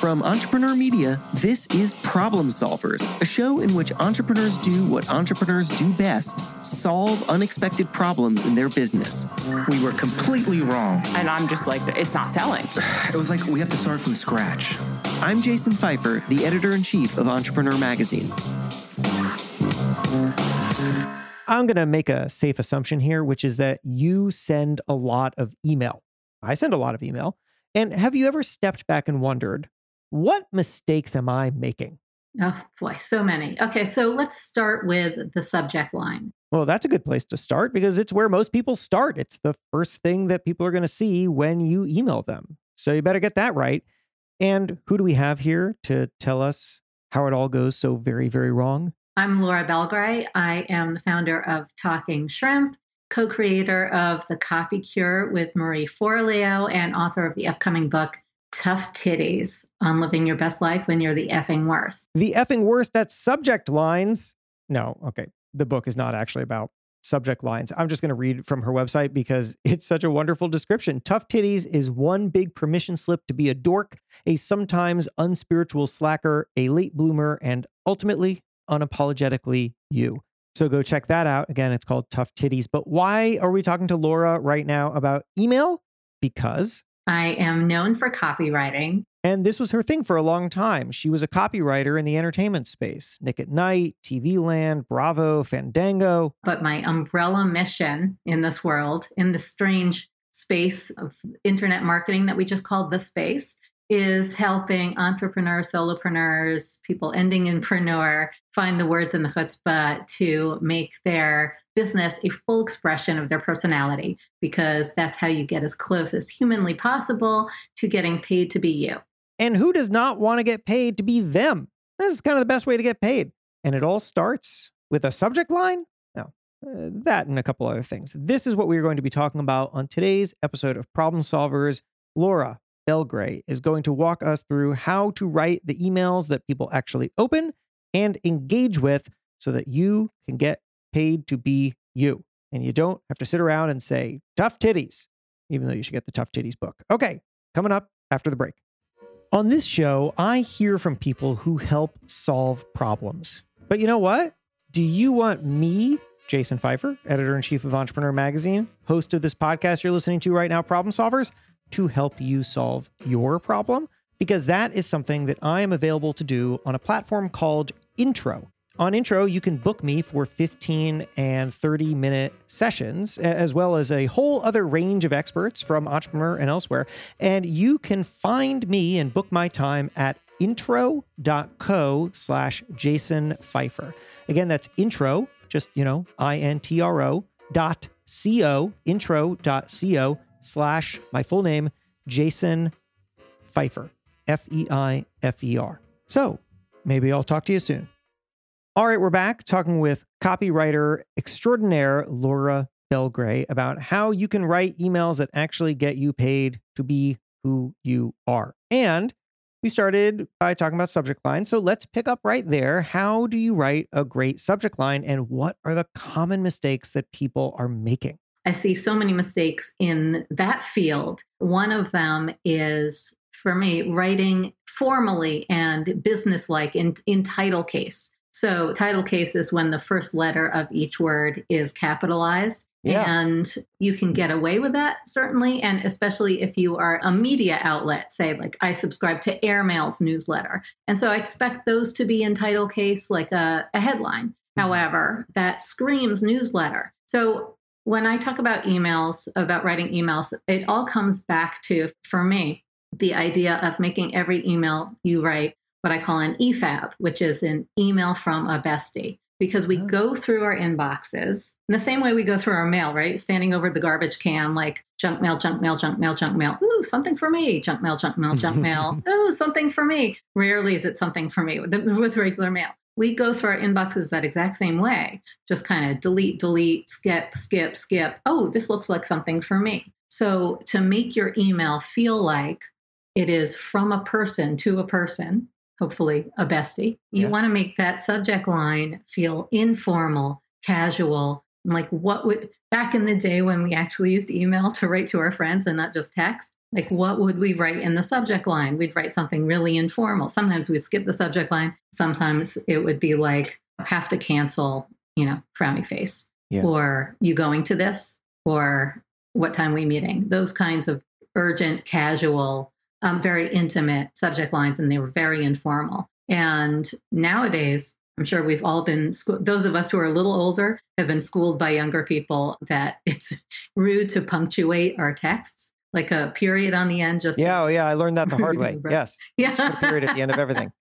From Entrepreneur Media, this is Problem Solvers, a show in which entrepreneurs do what entrepreneurs do best solve unexpected problems in their business. We were completely wrong. And I'm just like, it's not selling. It was like we have to start from scratch. I'm Jason Feifer, the editor in chief of Entrepreneur Magazine. I'm going to make a safe assumption here, which is that you send a lot of email. I send a lot of email. And have you ever stepped back and wondered, what mistakes am I making? Oh boy, so many. Okay, so let's start with the subject line. Well, that's a good place to start because it's where most people start. It's the first thing that people are going to see when you email them. So you better get that right. And who do we have here to tell us how it all goes so very, very wrong? I'm Laura Belgray. I am the founder of Talking Shrimp, co creator of The Copy Cure with Marie Forleo, and author of the upcoming book, Tough Titties on Living Your Best Life When You're the Effing Worst. The effing worst at subject lines. No, okay. The book is not actually about subject lines. I'm just going to read from her website because it's such a wonderful description. Tough Titties is one big permission slip to be a dork, a sometimes unspiritual slacker, a late bloomer, and ultimately, unapologetically you. So go check that out. Again, it's called Tough Titties. But why are we talking to Laura right now about email? Because I am known for copywriting. And this was her thing for a long time. She was a copywriter in the entertainment space Nick at Nite, TV Land, Bravo, Fandango. But my umbrella mission in this world, in this strange space of internet marketing that we just called the space, is helping entrepreneurs, solopreneurs, people ending in preneur find the words and the chutzpah to make their business a full expression of their personality, because that's how you get as close as humanly possible to getting paid to be you. And who does not want to get paid to be them? This is kind of the best way to get paid. And it all starts with a subject line? No, uh, that and a couple other things. This is what we're going to be talking about on today's episode of Problem Solvers. Laura, Belgray is going to walk us through how to write the emails that people actually open and engage with so that you can get paid to be you. And you don't have to sit around and say, tough titties, even though you should get the tough titties book. Okay, coming up after the break. On this show, I hear from people who help solve problems. But you know what? Do you want me, Jason Feifer, editor in chief of Entrepreneur Magazine, host of this podcast you're listening to right now, Problem Solvers? To help you solve your problem because that is something that I am available to do on a platform called Intro. On Intro, you can book me for 15 and 30 minute sessions, as well as a whole other range of experts from Entrepreneur and elsewhere. And you can find me and book my time at intro.co slash Jason Feifer. Again, that's intro, just, you know, I N T R O dot C-O, intro.co slash my full name, Jason Feifer, F E I F E R. So maybe I'll talk to you soon. All right, we're back talking with copywriter extraordinaire Laura Belgray about how you can write emails that actually get you paid to be who you are. And we started by talking about subject line. So let's pick up right there. How do you write a great subject line and what are the common mistakes that people are making? I see so many mistakes in that field. One of them is for me writing formally and businesslike in, in title case. So, title case is when the first letter of each word is capitalized. Yeah. And you can get away with that, certainly. And especially if you are a media outlet, say, like I subscribe to Airmail's newsletter. And so I expect those to be in title case, like a, a headline. Mm-hmm. However, that screams newsletter. So when I talk about emails, about writing emails, it all comes back to, for me, the idea of making every email you write what I call an EFAB, which is an email from a bestie. Because we oh. go through our inboxes in the same way we go through our mail, right? Standing over the garbage can, like junk mail, junk mail, junk mail, junk mail. Ooh, something for me. Junk mail, junk mail, junk mail. Ooh, something for me. Rarely is it something for me with, with regular mail we go through our inboxes that exact same way, just kind of delete, delete, skip, skip, skip. Oh, this looks like something for me. So to make your email feel like it is from a person to a person, hopefully a bestie, you yeah. want to make that subject line feel informal, casual, like what would back in the day when we actually used email to write to our friends and not just text Like, what would we write in the subject line? We'd write something really informal. Sometimes we'd skip the subject line. Sometimes it would be like, have to cancel, you know, frowny face. Yeah. Or you going to this? Or what time we meeting? Those kinds of urgent, casual, um, very intimate subject lines. And they were very informal. And nowadays, I'm sure we've all been, those of us who are a little older have been schooled by younger people that it's rude to punctuate our texts like a period on the end. Just yeah, oh, yeah, I learned that the hard way. Yes, yeah, Just put a period at the end of everything.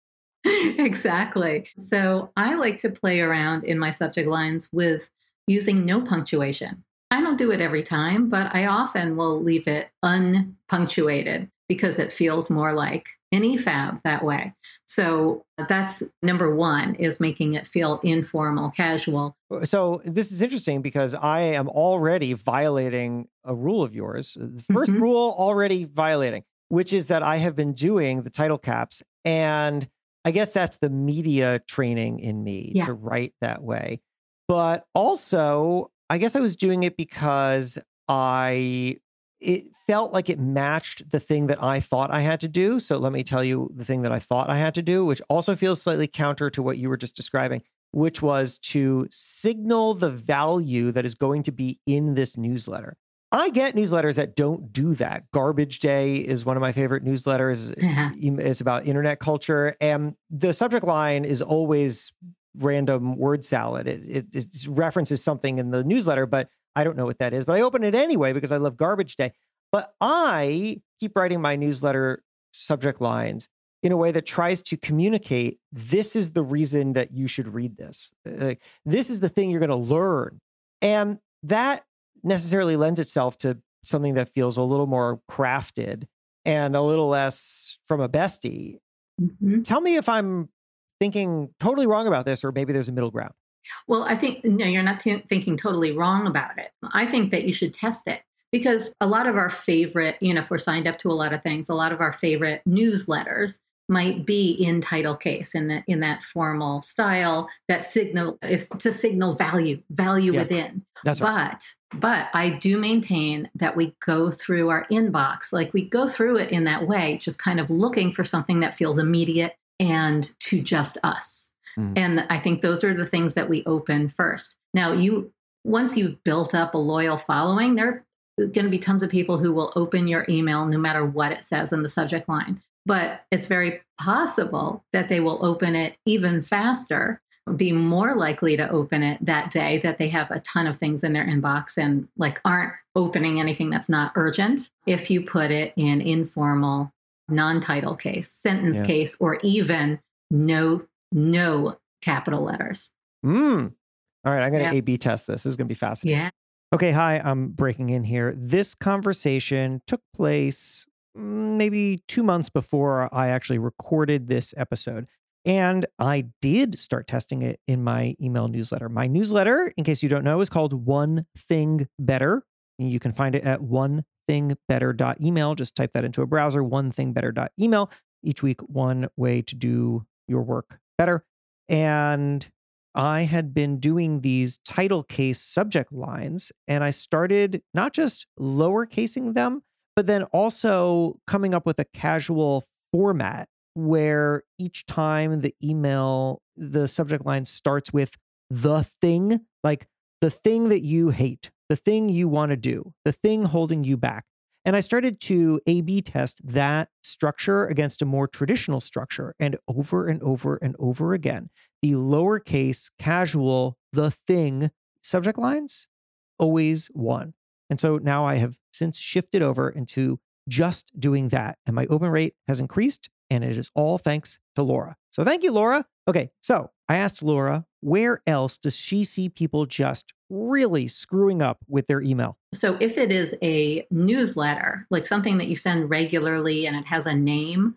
exactly. So I like to play around in my subject lines with using no punctuation. I don't do it every time, but I often will leave it unpunctuated because it feels more like an EFAB that way. So that's number one is making it feel informal, casual. So this is interesting because I am already violating a rule of yours. The 1st Mhm. rule already violating, which is that I have been doing the title caps. And I guess that's the media training in me Yeah. to write that way. But also, I guess I was doing it because I it felt like it matched the thing that I thought I had to do. So let me tell you the thing that I thought I had to do, which also feels slightly counter to what you were just describing, which was to signal the value that is going to be in this newsletter. I get newsletters that don't do that. Garbage Day is one of my favorite newsletters. It's about internet culture. And the subject line is always random word salad. It, it, it references something in the newsletter, but I don't know what that is. But I open it anyway because I love Garbage Day. But I keep writing my newsletter subject lines in a way that tries to communicate this is the reason that you should read this. Like, this is the thing you're going to learn. And that necessarily lends itself to something that feels a little more crafted and a little less from a bestie. Mhm. Tell me if I'm thinking totally wrong about this, or maybe there's a middle ground. Well, I think, no, you're not t- thinking totally wrong about it. I think that you should test it because a lot of our favorite, you know, if we're signed up to a lot of things, a lot of our favorite newsletters might be in title case in that in that formal style that signal is to signal value value Yeah. within That's right. but but i do maintain that we go through our inbox like we go through it in that way just kind of looking for something that feels immediate and to just us Mm. and i think those are the things that we open first now you once you've built up a loyal following there are going to be tons of people who will open your email no matter what it says in the subject line but it's very possible that they will open it even faster be more likely to open it that day that they have a ton of things in their inbox and like aren't opening anything that's not urgent if you put it in informal non-title case sentence Yeah. case or even no no capital letters Mm. All right, I'm going to Yeah. A B test this. This is going to be fascinating. yeah Okay, hi, I'm breaking in here. This conversation took place mm, maybe two months before I actually recorded this episode. And I did start testing it in my email newsletter. My newsletter, in case you don't know, is called One Thing Better. You can find it at onethingbetter.email. Just type that into a browser, onethingbetter.email. Each week, one way to do your work better. And I had been doing these title case subject lines, and I started not just lowercasing them, but then also coming up with a casual format where each time the email, the subject line starts with the thing, like the thing that you hate, the thing you want to do, the thing holding you back. And I started to A B test that structure against a more traditional structure. And over and over and over again, the lowercase casual, the thing subject lines always won. And so now I have since shifted over into just doing that. And my open rate has increased. And it is all thanks to Laura. So thank you, Laura. Okay. So I asked Laura, where else does she see people just really screwing up with their email? So if it is a newsletter, like something that you send regularly and it has a name,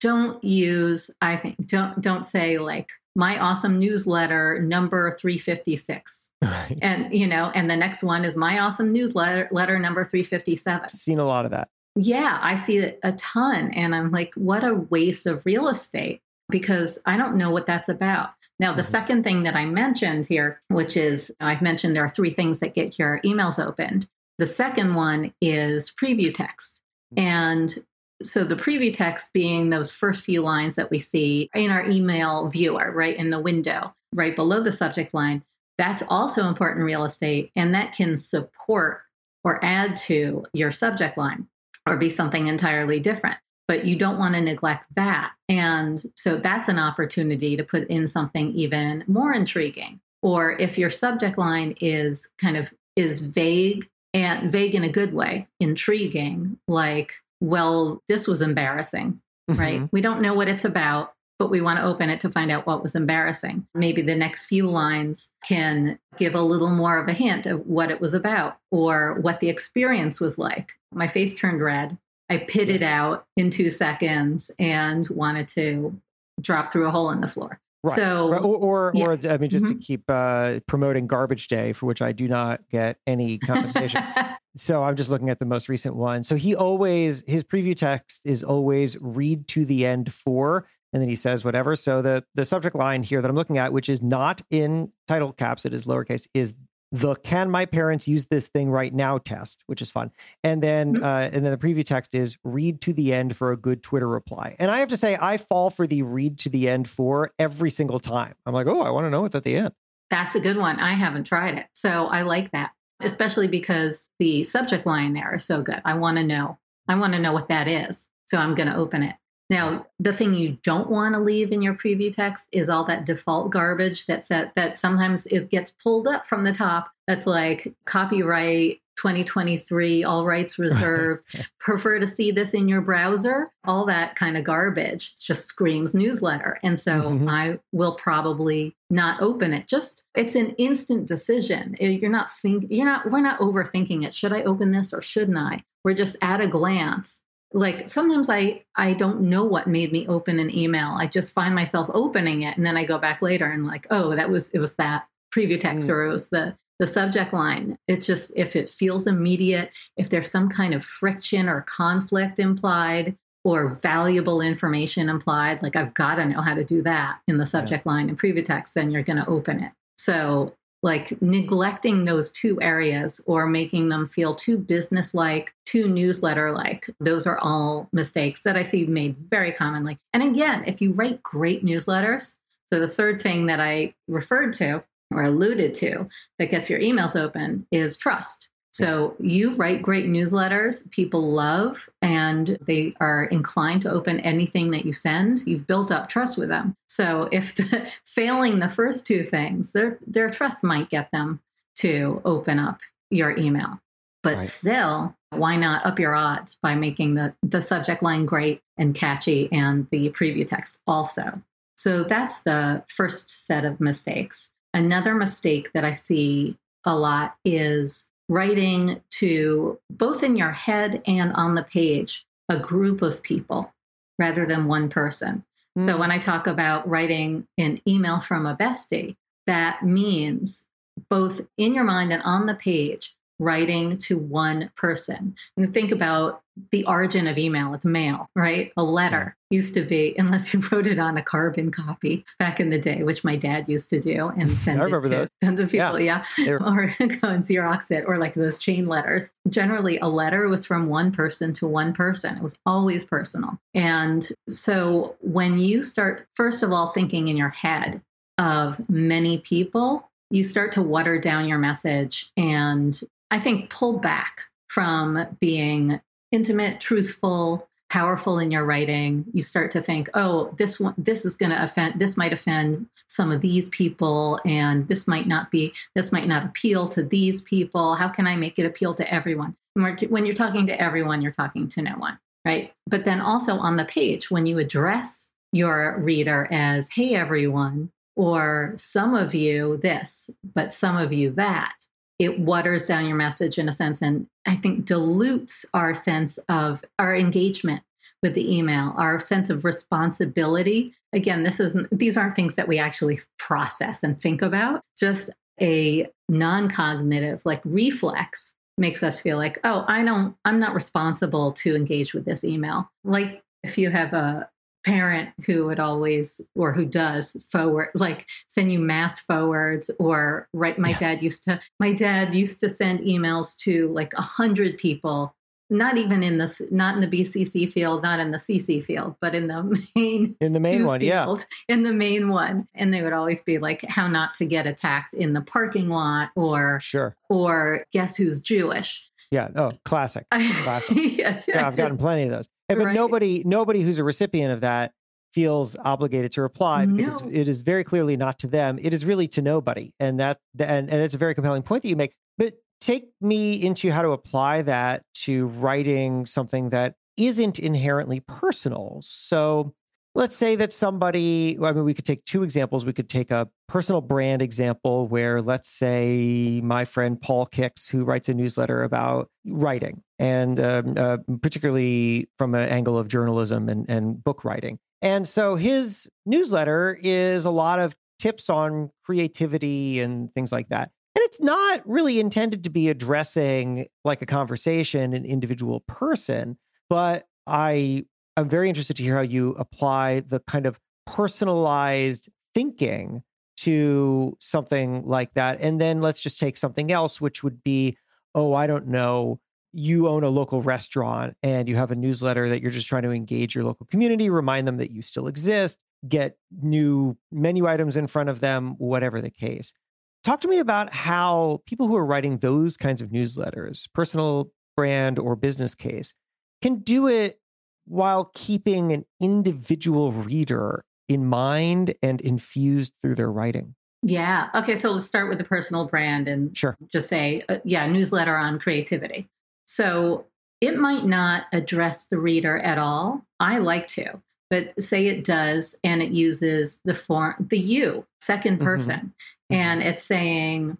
don't use I think don't don't say like my awesome newsletter number 356. And you know, and the next one is my awesome newsletter letter number 357. Seen a lot of that. Yeah, I see it a ton and I'm like what a waste of real estate because I don't know what that's about. Now, the Mhm. second thing that I mentioned here, which is I've mentioned there are three things that get your emails opened. The second one is preview text. And so the preview text being those first few lines that we see in our email viewer, right in the window, right below the subject line, that's also important real estate. And that can support or add to your subject line or be something entirely different. But you don't want to neglect that. And so that's an opportunity to put in something even more intriguing. Or if your subject line is kind of is vague and vague in a good way, intriguing, like well, this was embarrassing, right? Mhm. We don't know what it's about, but we want to open it to find out what was embarrassing. Maybe the next few lines can give a little more of a hint of what it was about or what the experience was like. My face turned red. I pitted out in two seconds and wanted to drop through a hole in the floor. Right. So, Right, or, or, yeah. or I mean, just to keep uh, promoting Garbage Day, for which I do not get any compensation. so I'm just looking at the most recent one. So he always his preview text is always read to the end for, and then he says whatever. So the the subject line here that I'm looking at, which is not in title caps, it is lowercase, is the "Can my parents use this thing right now?" test, which is fun. And then Mhm. uh, and then the preview text is read to the end for a good Twitter reply. And I have to say, I fall for the read to the end for every single time. I'm like, oh, I want to know what's at the end. That's a good one. I haven't tried it. So I like that, especially because the subject line there is so good. I want to know. I want to know what that is. So I'm going to open it. Now, the thing you don't want to leave in your preview text is all that default garbage that set that sometimes is gets pulled up from the top. That's like copyright 2023, all rights reserved. Prefer to see this in your browser. All that kind of garbage It just screams newsletter. And so Mhm. I will probably not open it. Just it's an instant decision. Eh, You're not think you're not we're not overthinking it. Should I open this or shouldn't I? We're just at a glance. Like sometimes I I don't know what made me open an email. I just find myself opening it and then I go back later and like, oh, that was it was that preview text Mm. or it was the the subject line. It's just if it feels immediate, if there's some kind of friction or conflict implied or valuable information implied, like I've got to know how to do that in the subject line and preview text, then you're going to open it. So, like neglecting those two areas or making them feel too business-like, too newsletter-like, those are all mistakes that I see made very commonly. And again, if you write great newsletters, so the third thing that I referred to or alluded to that gets your emails open is trust. So you write great newsletters, people love, and they are inclined to open anything that you send. You've built up trust with them. So if the, failing the first two things, their their trust might get them to open up your email. But Right. still, why not up your odds by making the the subject line great and catchy and the preview text also? So that's the first set of mistakes. Another mistake that I see a lot is writing to both in your head and on the page a group of people rather than one person. So Mm. when I talk about writing an email from a bestie, that means both in your mind and on the page, writing to one person. And think about the origin of email. It's mail, right? A letter used to be, unless you wrote it on a carbon copy back in the day, which my dad used to do and send I it remember to those. tons of people. Yeah. Were- Or go and Xerox it, or like those chain letters. Generally, a letter was from one person to one person. It was always personal. And so when you start, first of all, thinking in your head of many people, you start to water down your message and I think pull back from being intimate, truthful, powerful in your writing. You start to think, oh, this one, this is going to offend, this might offend some of these people, and this might not be, this might not appeal to these people. How can I make it appeal to everyone? When you're talking to everyone, you're talking to no one, right? But then also on the page, when you address your reader as, hey, everyone, or some of you this, but some of you that, it waters down your message in a sense and I think dilutes our sense of our engagement with the email, our sense of responsibility. Again, this isn't these aren't things that we actually process and think about. Just a non-cognitive like reflex makes us feel like, oh, I don't I'm not responsible to engage with this email. Like if you have a parent who would always or who does forward like send you mass forwards or right my Yeah. dad used to my dad used to send emails to like a hundred people not even in the not in the BCC field, not in the CC field, but in the main in the main one, field, yeah, in the main one, and they would always be like, "How not to get attacked in the parking lot," or sure, or guess who's Jewish. Yeah. Oh, classic. classic. yes, yeah, I've gotten plenty of those. But right. nobody, nobody who's a recipient of that feels obligated to reply because no. it is very clearly not to them. It is really to nobody, and that and and it's a very compelling point that you make. But take me into how to apply that to writing something that isn't inherently personal. So let's say that somebody, I mean, we could take two examples. We could take a personal brand example where, let's say, my friend Paul Kix, who writes a newsletter about writing, and um, uh, particularly from an angle of journalism and, and book writing. And so his newsletter is a lot of tips on creativity and things like that. And it's not really intended to be addressing like a conversation, an individual person, but I I'm very interested to hear how you apply the kind of personalized thinking to something like that. And then let's just take something else, which would be, oh, I don't know, you own a local restaurant and you have a newsletter that you're just trying to engage your local community, remind them that you still exist, get new menu items in front of them, whatever the case. Talk to me about how people who are writing those kinds of newsletters, personal brand or business case, can do it while keeping an individual reader in mind and infused through their writing. Yeah. Okay. So let's start with the personal brand and sure. just say, uh, yeah, newsletter on creativity. So it might not address the reader at all. I like to, but say it does and it uses the form, the you, second mm-hmm. person. Mm-hmm. And it's saying,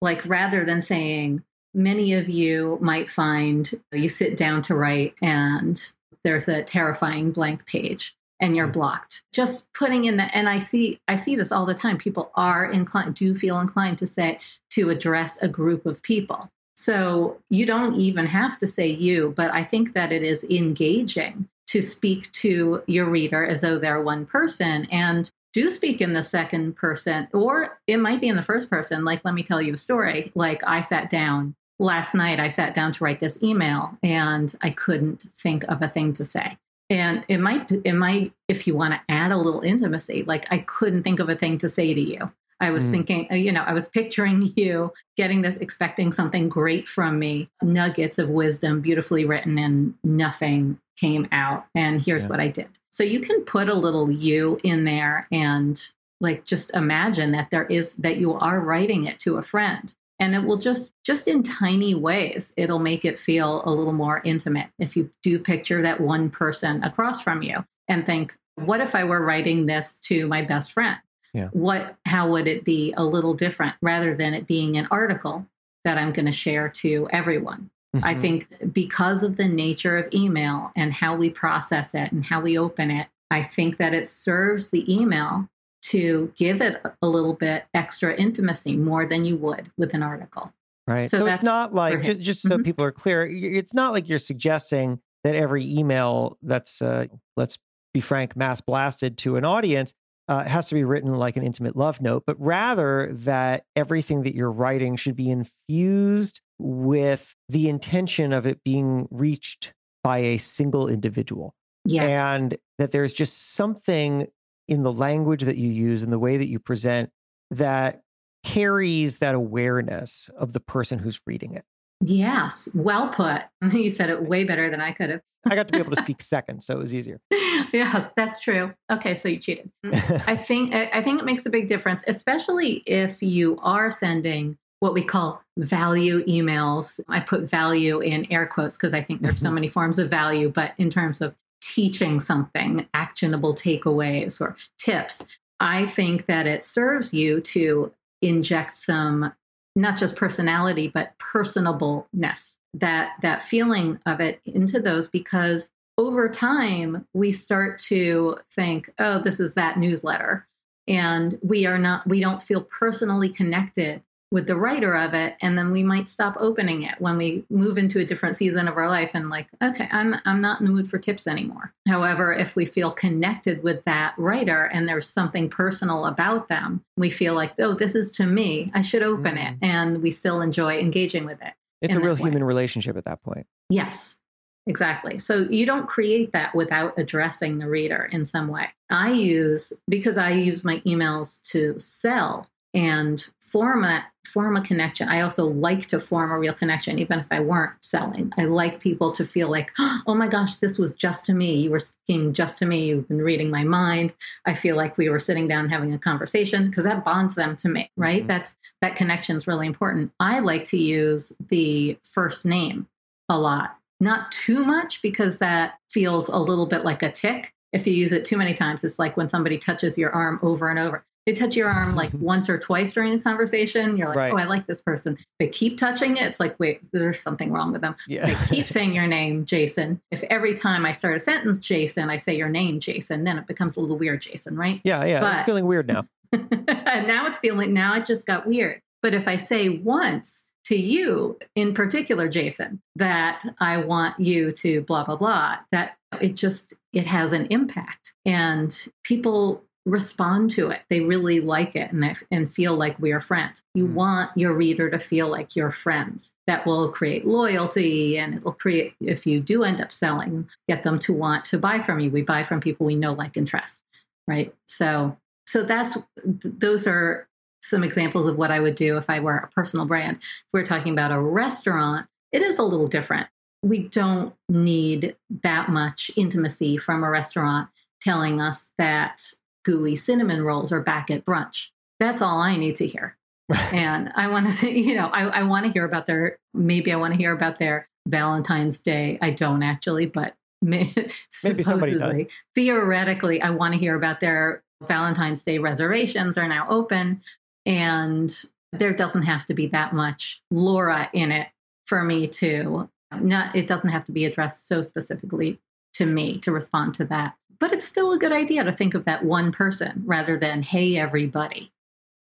like, rather than saying, many of you might find you sit down to write and there's a terrifying blank page and you're mm. blocked just putting in that and i see i see this all the time people are inclined do feel inclined to say to address a group of people so you don't even have to say you, but I think that it is engaging to speak to your reader as though they're one person and do speak in the second person, or it might be in the first person. Like, let me tell you a story. Like, I sat down last night, I sat down to write this email and I couldn't think of a thing to say. And it might, it might, if you want to add a little intimacy, like I couldn't think of a thing to say to you. I was mm. thinking, uh, you know, I was picturing you getting this, expecting something great from me, nuggets of wisdom, beautifully written, and nothing came out. And here's yeah. what I did. So you can put a little you in there and like just imagine that there is that you are writing it to a friend and it will just just in tiny ways it'll make it feel a little more intimate if you do picture that one person across from you and think what if i were writing this to my best friend yeah. what how would it be a little different rather than it being an article that i'm going to share to everyone mm-hmm. i think because of the nature of email and how we process it and how we open it i think that it serves the email to give it a little bit extra intimacy more than you would with an article right so, so it's not like just, just so mm-hmm. people are clear it's not like you're suggesting that every email that's uh, let's be frank mass blasted to an audience uh, has to be written like an intimate love note, but rather that everything that you're writing should be infused with the intention of it being reached by a single individual. Yes. And that there's just something in the language that you use and the way that you present that carries that awareness of the person who's reading it. Yes, well put. You said it way better than I could have. I got to be able to speak second, so it was easier. yes, that's true. Okay, so you cheated. Mm, I think I think it makes a big difference, especially if you are sending what we call value emails. I put value in air quotes because I think there's so mm-hmm. many forms of value, but in terms of teaching something, actionable takeaways or tips, I think that it serves you to inject some not just personality but personableness that that feeling of it into those because over time we start to think oh this is that newsletter and we are not we don't feel personally connected with the writer of it and then we might stop opening it when we move into a different season of our life and like okay i'm i'm not in the mood for tips anymore however if we feel connected with that writer and there's something personal about them we feel like oh this is to me i should open mm. it and we still enjoy engaging with it it's a real human relationship at that point. Yes. Exactly. So you don't create that without addressing the reader in some way. I use because I use my emails to sell and form a form a connection. I also like to form a real connection, even if I weren't selling. I like people to feel like, oh my gosh, this was just to me. You were speaking just to me. You've been reading my mind. I feel like we were sitting down having a conversation because that bonds them to me, right? Mm-hmm. That's that connection is really important. I like to use the first name a lot. Not too much because that feels a little bit like a tick if you use it too many times, it's like when somebody touches your arm over and over they touch your arm like mm-hmm. once or twice during the conversation. You're like, oh, right. oh, I like this person. They keep touching it. It's like, wait, there's something wrong with them. Yeah. They keep saying your name, Jason. If every time I start a sentence, Jason, I say your name, Jason, then it becomes a little weird, Jason, right? Yeah, yeah. But, feeling weird now. now it's feeling, now it just got weird. But if I say once, to you in particular, Jason, that I want you to blah, blah, blah, that it just, it has an impact. And people respond to it. They really like it and, and feel like we are friends. You mm. want your reader to feel like you're friends. That will create loyalty and it will create, if you do end up selling, get them to want to buy from you. We buy from people we know, like, and trust, right? So, so that's, those are some examples of what I would do if I were a personal brand. If we're talking about a restaurant, it is a little different. We don't need that much intimacy from a restaurant telling us that gooey cinnamon rolls are back at brunch. That's all I need to hear. and I want to, you know, I, I want to hear about their, maybe I want to hear about their Valentine's Day. I don't actually, but may, maybe somebody does. Theoretically, I want to hear about their Valentine's Day reservations are now open. And there doesn't have to be that much Laura in it for me to not, it doesn't have to be addressed so specifically to me to respond to that but it's still a good idea to think of that one person rather than hey everybody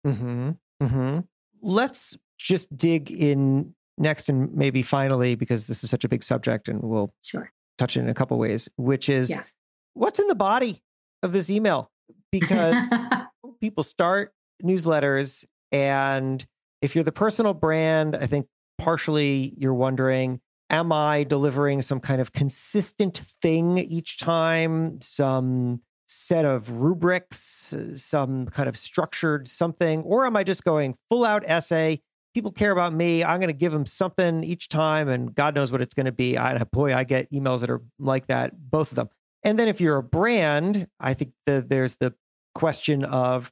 mm-hmm. Mm-hmm. let's just dig in next and maybe finally because this is such a big subject and we'll sure touch it in a couple ways which is yeah. what's in the body of this email because people start newsletters and if you're the personal brand i think partially you're wondering am I delivering some kind of consistent thing each time, some set of rubrics, uh, some kind of structured something, or am I just going full out essay? People care about me. I'm going to give them something each time, and God knows what it's going to be. I, boy, I get emails that are like that, both of them. And then if you're a brand, I think the, there's the question of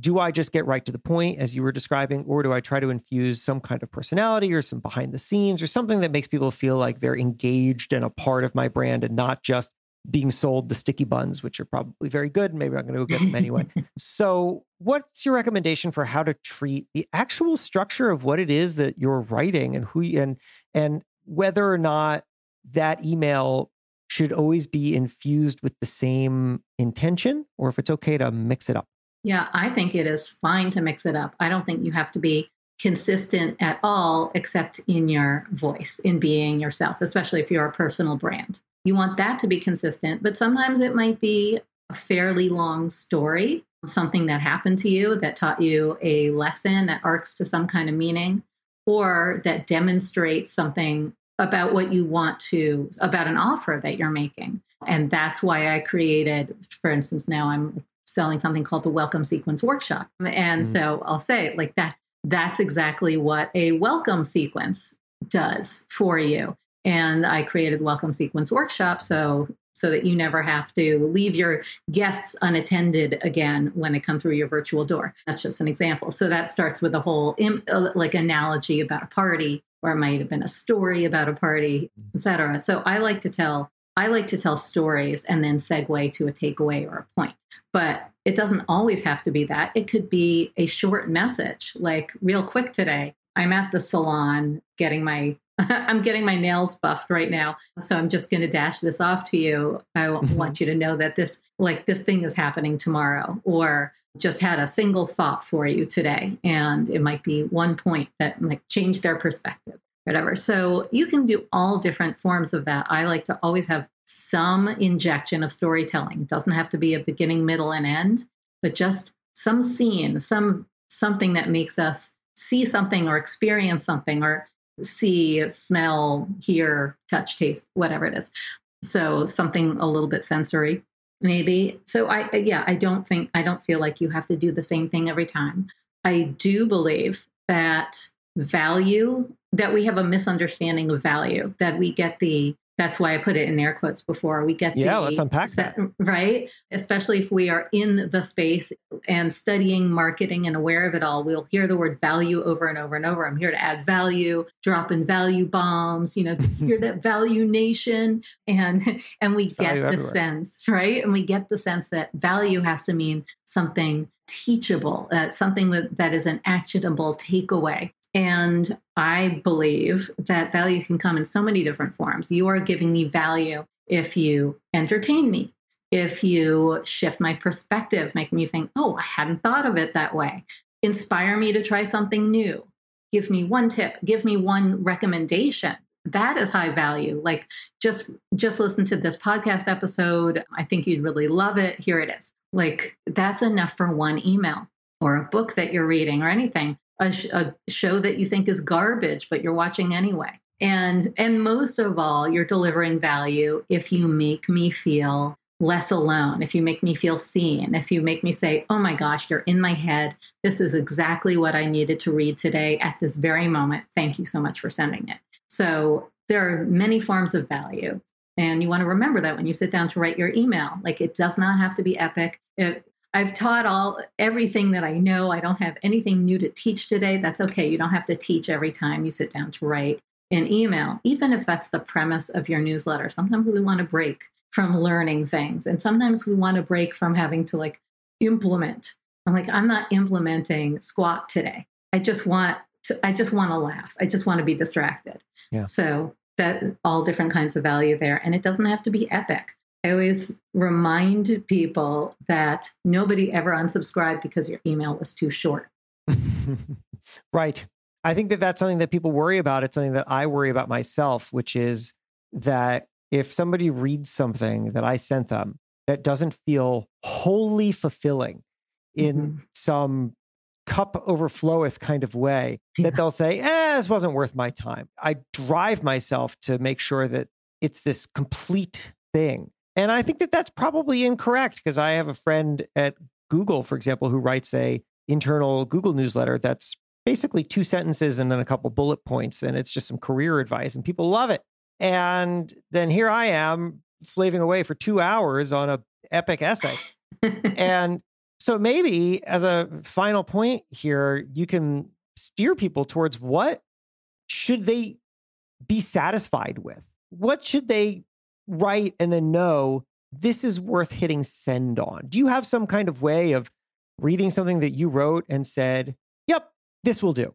do I just get right to the point as you were describing, or do I try to infuse some kind of personality or some behind the scenes or something that makes people feel like they're engaged and a part of my brand and not just being sold the sticky buns, which are probably very good. Maybe I'm going to go get them anyway. so, what's your recommendation for how to treat the actual structure of what it is that you're writing and who and and whether or not that email should always be infused with the same intention or if it's okay to mix it up? Yeah, I think it is fine to mix it up. I don't think you have to be consistent at all, except in your voice, in being yourself, especially if you're a personal brand. You want that to be consistent, but sometimes it might be a fairly long story, something that happened to you that taught you a lesson that arcs to some kind of meaning, or that demonstrates something about what you want to, about an offer that you're making. And that's why I created, for instance, now I'm selling something called the welcome sequence workshop. And mm so I'll say like that's that's exactly what a welcome sequence does for you. And I created welcome sequence workshop so so that you never have to leave your guests unattended again when they come through your virtual door. That's just an example. So that starts with a whole uh, like analogy about a party or it might have been a story about a party, mm. etc. So I like to tell I like to tell stories and then segue to a takeaway or a point. But it doesn't always have to be that. It could be a short message, like real quick today. I'm at the salon getting my I'm getting my nails buffed right now. So I'm just going to dash this off to you. I mm-hmm. want you to know that this like this thing is happening tomorrow or just had a single thought for you today and it might be one point that might change their perspective whatever. So you can do all different forms of that. I like to always have some injection of storytelling. It doesn't have to be a beginning, middle, and end, but just some scene, some something that makes us see something or experience something or see, smell, hear, touch, taste, whatever it is. So something a little bit sensory, maybe. So I, yeah, I don't think, I don't feel like you have to do the same thing every time. I do believe that value, that we have a misunderstanding of value, that we get the that's why I put it in air quotes before. We get yeah, the, let's unpack that. Right. Especially if we are in the space and studying marketing and aware of it all, we'll hear the word value over and over and over. I'm here to add value, drop in value bombs, you know, hear that value nation. And and we get the everywhere. sense, right? And we get the sense that value has to mean something teachable, uh, something that, that is an actionable takeaway. And I believe that value can come in so many different forms. You are giving me value if you entertain me, if you shift my perspective, make me think, oh, I hadn't thought of it that way, inspire me to try something new, give me one tip, give me one recommendation. That is high value. Like just just listen to this podcast episode. I think you'd really love it. Here it is. Like that's enough for one email or a book that you're reading or anything a, sh- a show that you think is garbage, but you're watching anyway. And and most of all, you're delivering value if you make me feel less alone, if you make me feel seen, if you make me say, "Oh my gosh, you're in my head. This is exactly what I needed to read today at this very moment. Thank you so much for sending it." So, there are many forms of value. And you want to remember that when you sit down to write your email. Like it does not have to be epic. It, I've taught all everything that I know. I don't have anything new to teach today. That's okay. You don't have to teach every time you sit down to write an email, even if that's the premise of your newsletter. Sometimes we want to break from learning things, and sometimes we want to break from having to like implement. I'm like, I'm not implementing squat today. I just want to, I just want to laugh. I just want to be distracted. Yeah. So that all different kinds of value there, and it doesn't have to be epic. I always remind people that nobody ever unsubscribed because your email was too short. right. I think that that's something that people worry about. It's something that I worry about myself, which is that if somebody reads something that I sent them that doesn't feel wholly fulfilling in mm-hmm. some cup overfloweth kind of way, yeah. that they'll say, eh, this wasn't worth my time. I drive myself to make sure that it's this complete thing and I think that that's probably incorrect because I have a friend at Google, for example, who writes a internal Google newsletter that's basically two sentences and then a couple bullet points and it's just some career advice and people love it. And then here I am slaving away for 2 hours on a epic essay. and so maybe as a final point here, you can steer people towards what should they be satisfied with? What should they write and then know this is worth hitting send on? Do you have some kind of way of reading something that you wrote and said, yep, this will do?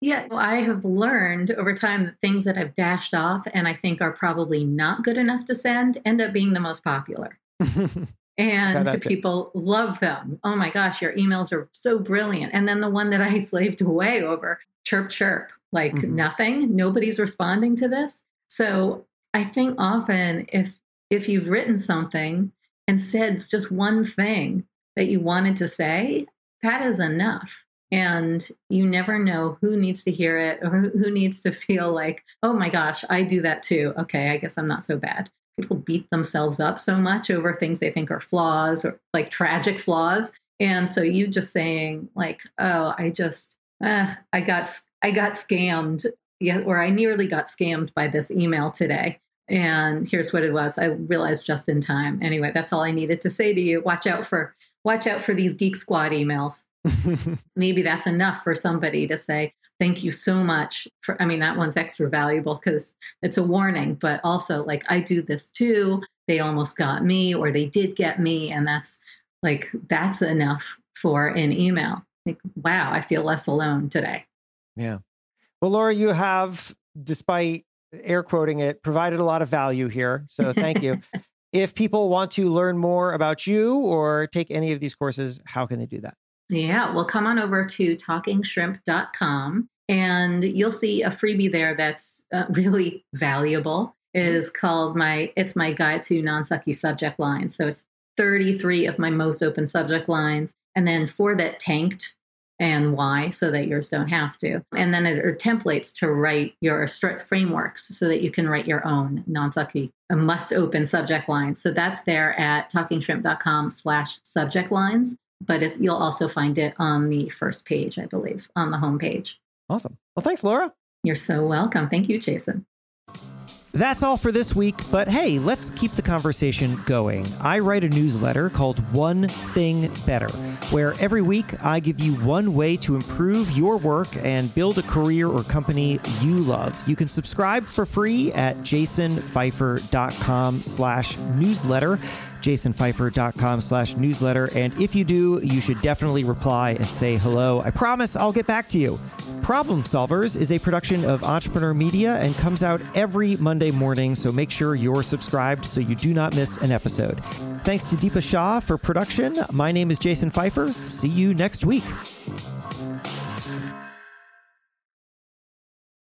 Yeah, well, I have learned over time that things that I've dashed off and I think are probably not good enough to send end up being the most popular. and people love them. Oh my gosh, your emails are so brilliant. And then the one that I slaved away over, chirp, chirp, like mm-hmm. nothing, nobody's responding to this. So I think often if if you've written something and said just one thing that you wanted to say, that is enough. And you never know who needs to hear it or who needs to feel like, oh my gosh, I do that too. Okay, I guess I'm not so bad. People beat themselves up so much over things they think are flaws or like tragic flaws. And so you just saying like, oh, I just, uh, I got, I got scammed yeah, or I nearly got scammed by this email today. And here's what it was. I realized just in time. Anyway, that's all I needed to say to you. Watch out for watch out for these Geek Squad emails. Maybe that's enough for somebody to say, thank you so much for I mean, that one's extra valuable because it's a warning, but also like I do this too. They almost got me or they did get me. And that's like that's enough for an email. Like, wow, I feel less alone today. Yeah. Well, Laura, you have, despite air quoting it, provided a lot of value here. So thank you. if people want to learn more about you or take any of these courses, how can they do that? Yeah, well, come on over to talkingshrimp.com and you'll see a freebie there that's uh, really valuable. It is called my it's my guide to non-sucky subject lines. So it's 33 of my most open subject lines and then for that tanked and why so that yours don't have to. And then it are templates to write your strict frameworks so that you can write your own non-sucky must open subject lines. So that's there at talkingshrimp.com slash subject lines. But it's, you'll also find it on the first page, I believe, on the home page. Awesome. Well, thanks, Laura. You're so welcome. Thank you, Jason. That's all for this week, but hey, let's keep the conversation going. I write a newsletter called One Thing Better, where every week I give you one way to improve your work and build a career or company you love. You can subscribe for free at jasonfeifer.com slash newsletter jasonfeifer.com slash newsletter. And if you do, you should definitely reply and say hello. I promise I'll get back to you. Problem Solvers is a production of Entrepreneur Media and comes out every Monday morning, so make sure you're subscribed so you do not miss an episode. Thanks to Deepa Shah for production. My name is Jason Feifer. See you next week.